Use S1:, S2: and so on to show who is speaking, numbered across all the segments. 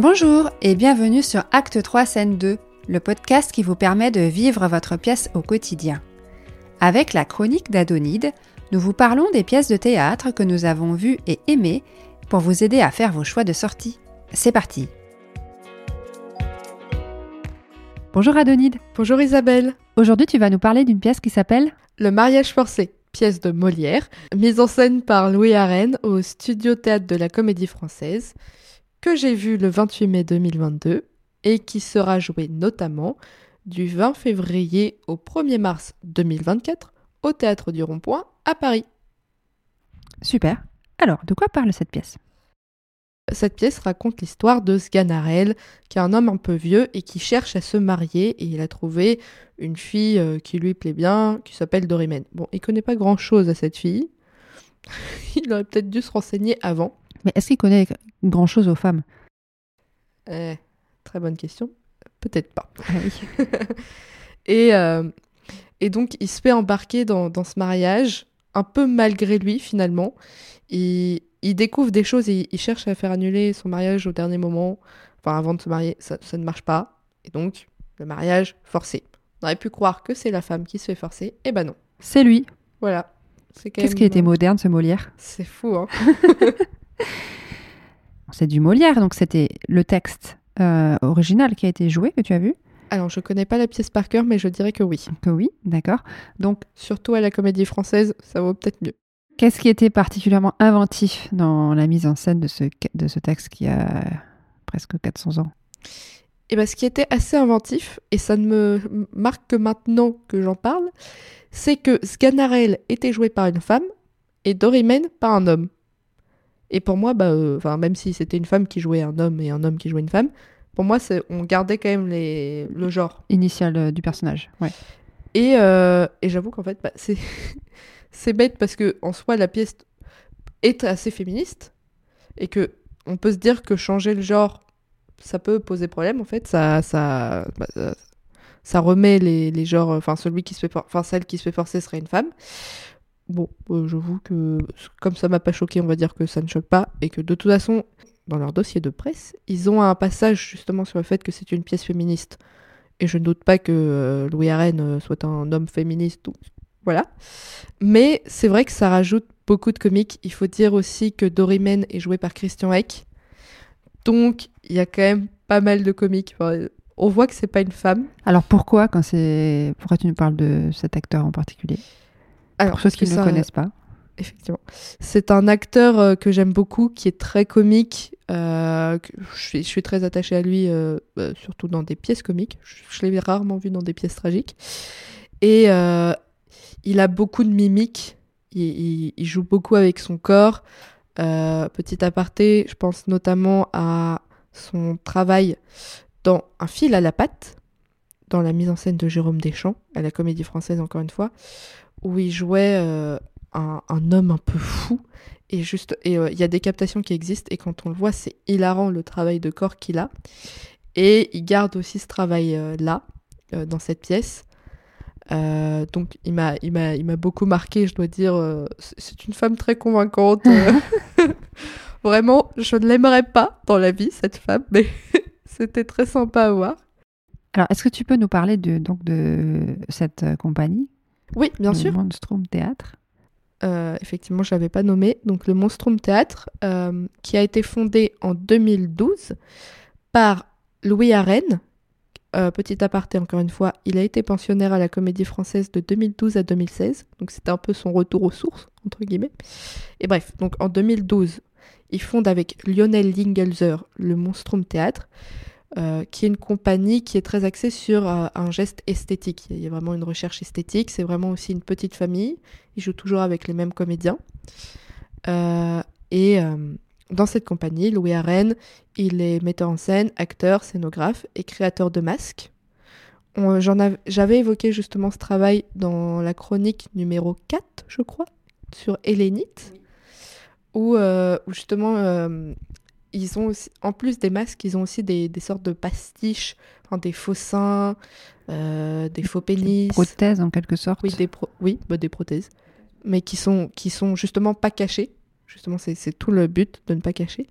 S1: Bonjour et bienvenue sur Acte 3 Scène 2, le podcast qui vous permet de vivre votre pièce au quotidien. Avec la chronique d'Adonide, nous vous parlons des pièces de théâtre que nous avons vues et aimées pour vous aider à faire vos choix de sortie. C'est parti Bonjour Adonide
S2: Bonjour Isabelle
S1: Aujourd'hui tu vas nous parler d'une pièce qui s'appelle
S2: Le mariage forcé, pièce de Molière, mise en scène par Louis Arène au Studio Théâtre de la Comédie Française que j'ai vu le 28 mai 2022 et qui sera joué notamment du 20 février au 1er mars 2024 au Théâtre du Rond-Point à Paris.
S1: Super. Alors, de quoi parle cette pièce?
S2: Cette pièce raconte l'histoire de Sganarelle, qui est un homme un peu vieux et qui cherche à se marier et il a trouvé une fille euh, qui lui plaît bien, qui s'appelle Dorimène. Bon, il connaît pas grand-chose à cette fille. il aurait peut-être dû se renseigner avant.
S1: Mais est-ce qu'il connaît grand-chose aux femmes?
S2: Eh, très bonne question. Peut-être pas.
S1: Ah oui.
S2: Et, euh, et donc, il se fait embarquer dans, dans ce mariage, un peu malgré lui, finalement. Il, il découvre des choses et il cherche à faire annuler son mariage au dernier moment. Enfin, avant de se marier, ça, ça ne marche pas. Et donc, le mariage forcé. On aurait pu croire que c'est la femme qui se fait forcer. Eh ben non.
S1: C'est lui.
S2: Voilà.
S1: Qu'est-ce
S2: même-
S1: qui était moderne, ce Molière?
S2: C'est fou, hein.
S1: C'est du Molière, donc c'était le texte euh, original qui a été joué, que tu as vu
S2: Alors, je connais pas la pièce par cœur, mais je dirais que oui.
S1: Que oui, d'accord. Donc,
S2: Surtout à la comédie française, ça vaut peut-être mieux.
S1: qu'est-ce qui était particulièrement inventif dans la mise en scène de ce, de ce texte qui a presque 400 ans?
S2: Et ben, ce qui était assez inventif, et ça ne me marque que maintenant que j'en parle, c'est que Sganarelle était joué par une femme et Dorimène par un homme. Et pour moi, bah, euh, même si c'était une femme qui jouait un homme et un homme qui jouait une femme, pour moi, on gardait quand même les, le genre.
S1: Initial euh, du personnage, ouais.
S2: Et, euh, et j'avoue qu'en fait, bah, c'est bête parce que en soi, la pièce est assez féministe et que on peut se dire que changer le genre, ça peut poser problème. En fait, ça, ça, bah, ça, ça remet les, les genres. Enfin, celui qui se fait, enfin, celle qui se fait forcer serait une femme. Bon, euh, j'avoue que comme ça m'a pas choqué, on va dire que ça ne choque pas et que de toute façon, dans leur dossier de presse, ils ont un passage justement sur le fait que c'est une pièce féministe. Et je ne doute pas que euh, Louis Arène euh, soit un homme féministe. Voilà. Mais c'est vrai que ça rajoute beaucoup de comiques. Il faut dire aussi que Dorimène est joué par Christian Eck. Donc, il y a quand même pas mal de comiques. On voit que c'est pas une femme.
S1: Alors pourquoi, quand c'est... pourquoi tu nous parles de cet acteur en particulier?
S2: Alors,
S1: Pour ceux qui ne
S2: ça-
S1: connaissent pas.
S2: Effectivement. C'est un acteur euh, que j'aime beaucoup, qui est très comique. euh, je, suis, je suis très attachée à lui, euh, surtout dans des pièces comiques. Je, je l'ai rarement vu dans des pièces tragiques. Et euh, il a beaucoup de mimiques. Il, il- il joue beaucoup avec son corps. Petit aparté, je pense notamment à son travail dans Un fil à la patte, dans la mise en scène de Jérôme Deschamps, à la Comédie Française encore une fois, où il jouait euh, un, homme un peu fou. Et juste, et euh, il y a des captations qui existent, et quand on le voit, c'est hilarant le travail de corps qu'il a. Et il garde aussi ce travail-là euh, dans cette pièce. Donc il m'a, beaucoup marqué, je dois dire. c'est- une femme très convaincante. Vraiment, je ne l'aimerais pas dans la vie, cette femme, mais c'était très sympa à voir.
S1: Alors, est-ce que tu peux nous parler de, donc, de cette compagnie?
S2: Oui, bien
S1: le
S2: sûr.
S1: Monstrum Théâtre.
S2: Euh, effectivement, je l'avais pas nommé, donc le Monstrum Théâtre, euh, qui a été fondé en 2012 par Louis Arène. Euh, petit aparté, encore une fois, il a été pensionnaire à la Comédie Française de 2012 à 2016, donc c'était un peu son retour aux sources, entre guillemets. Et bref, donc en 2012, il fonde avec Lionel Lingelzer le Monstrum Théâtre, euh, qui est une compagnie qui est très axée sur euh, un geste esthétique. Il y a vraiment une recherche esthétique, c'est vraiment aussi une petite famille. Il joue toujours avec les mêmes comédiens. Euh, et dans cette compagnie, Louis Arène, il est metteur en scène, acteur, scénographe et créateur de masques. J'avais évoqué justement ce travail dans la chronique numéro 4, je crois, sur Hélénite, où, euh, où justement, ils ont aussi, en plus des masques, ils ont aussi des, des sortes de pastiches, enfin, des faux seins, euh, des faux pénis.
S1: Prothèse en quelque sorte.
S2: Oui, des, pro- oui bah, des prothèses. Mais qui sont, qui sont justement pas cachées. Justement, c'est c'est tout le but de ne pas cacher.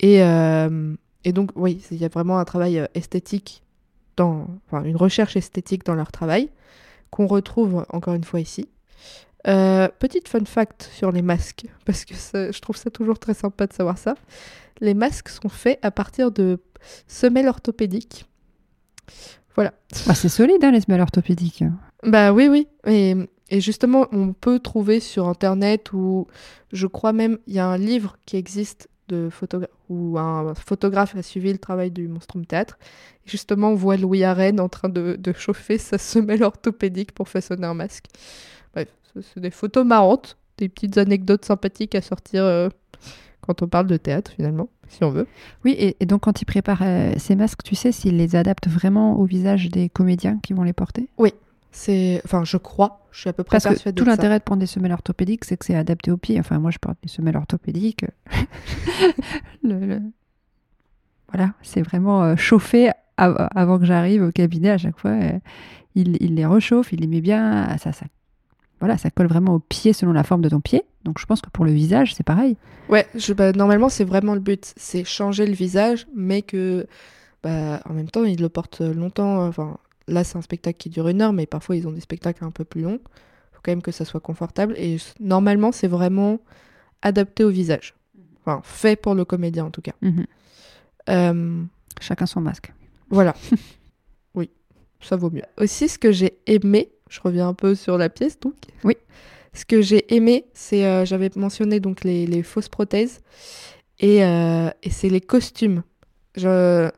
S2: Et, euh, et donc, oui, il y a vraiment un travail euh, esthétique, dans, enfin, une recherche esthétique dans leur travail, qu'on retrouve encore une fois ici. Euh, petite fun fact sur les masques, parce que je trouve ça toujours très sympa de savoir ça. Les masques sont faits à partir de semelles orthopédiques. Voilà.
S1: Ah, c'est solide, hein, les semelles orthopédiques.
S2: Bah oui, oui. Et, et, justement, on peut trouver sur Internet, ou je crois même, il y a un livre qui existe de photographe où un photographe a suivi le travail du Monstrum Théâtre. Et justement, on voit Louis Arène en train de, de chauffer sa semelle orthopédique pour façonner un masque. Bref, c'est des photos marrantes, des petites anecdotes sympathiques à sortir euh, quand on parle de théâtre finalement, si on veut.
S1: Oui, et, donc quand il prépare euh, ces masques, tu sais s'il les adapte vraiment au visage des comédiens qui vont les porter?
S2: Oui, c'est, enfin, je crois, je suis à peu près
S1: Parce que tout l'intérêt de prendre des semelles orthopédiques, c'est que c'est adapté au pied. Enfin, moi, je porte des semelles orthopédiques. Voilà, c'est vraiment euh, chauffé avant que j'arrive au cabinet à chaque fois. Euh, il, les rechauffe, il les met bien. Ça, ça, voilà, ça colle vraiment au pied selon la forme de ton pied. Donc, je pense que pour le visage, c'est pareil.
S2: Ouais, je, bah, normalement, c'est vraiment le but, c'est changer le visage, mais que, bah, en même temps, il le porte longtemps. Enfin, là, c'est un spectacle qui dure une heure, mais parfois, ils ont des spectacles un peu plus longs. Il faut quand même que ça soit confortable. Et normalement, c'est vraiment adapté au visage. Enfin, fait pour le comédien, en tout cas.
S1: Mhm. Euh, Chacun son masque.
S2: Voilà. oui, ça vaut mieux. Aussi, ce que j'ai aimé, je reviens un peu sur la pièce, donc.
S1: Oui.
S2: Ce que j'ai aimé, c'est, euh, j'avais mentionné donc les, fausses prothèses, et, euh, et c'est les costumes. Je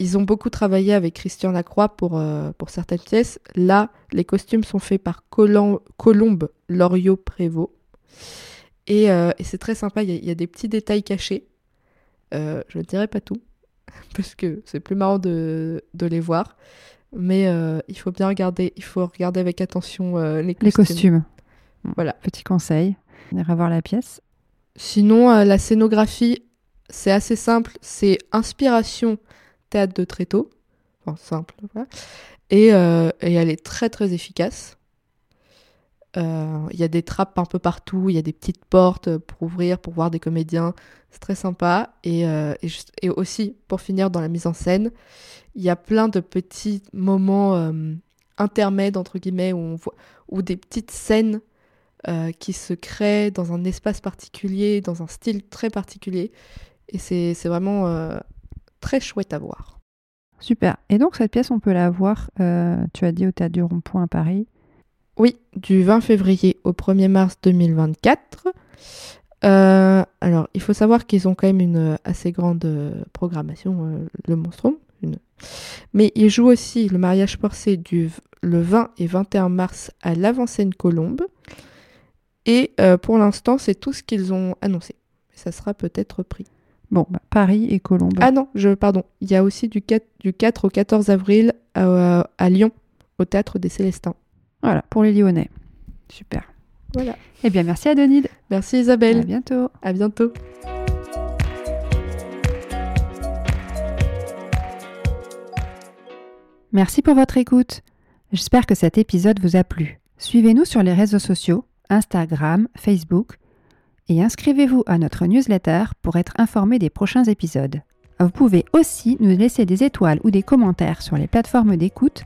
S2: ils ont beaucoup travaillé avec Christian Lacroix pour, euh, pour certaines pièces. Là, les costumes sont faits par Colombe Loriot Prévost. Et, c'est très sympa, il y, a des petits détails cachés. Je ne dirai pas tout, parce que c'est plus marrant de, les voir. Mais il faut bien regarder, il faut regarder avec attention les costumes.
S1: Les costumes.
S2: Voilà.
S1: Petit conseil, on ira voir la pièce.
S2: Sinon, la scénographie, c'est assez simple. C'est inspiration théâtre de Tréteau. Enfin, simple, Et, euh, et, elle est très très efficace. Euh, il y a des trappes un peu partout, il y a des petites portes pour ouvrir, pour voir des comédiens. C'est très sympa. Et, euh, et, aussi, pour finir dans la mise en scène, il y a plein de petits moments intermèdes, entre guillemets, où on voit, ou des petites scènes qui se créent dans un espace particulier, dans un style très particulier. Et c'est vraiment très chouette à voir.
S1: Super. Et donc cette pièce, on peut la voir, euh, tu as dit, au Théâtre du Rond-Point à Paris
S2: Oui, du 20 février au 1er mars 2024. Euh, alors, il faut savoir qu'ils ont quand même une assez grande euh, programmation, le Monstrum. Mais ils jouent aussi le mariage forcé du le 20 et 21 mars à l'avant-scène Colombe. Et pour l'instant, c'est tout ce qu'ils ont annoncé. Ça sera peut-être pris.
S1: Bon, bah, Paris et Colombe.
S2: Ah non, je, pardon. Il y a aussi du 4, du 4 au 14 avril à, à Lyon, au Théâtre des Célestins.
S1: Voilà, pour les Lyonnais. Super.
S2: Voilà.
S1: Eh bien, merci Adonide.
S2: Merci Isabelle.
S1: À bientôt.
S2: À bientôt.
S1: Merci pour votre écoute. J'espère que cet épisode vous a plu. Suivez-nous sur les réseaux sociaux, Instagram, Facebook et inscrivez-vous à notre newsletter pour être informé des prochains épisodes. Vous pouvez aussi nous laisser des étoiles ou des commentaires sur les plateformes d'écoute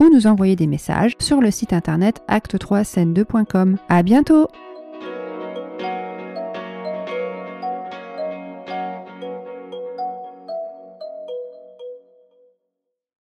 S1: ou nous envoyer des messages sur le site internet acte3scène2.com. À bientôt!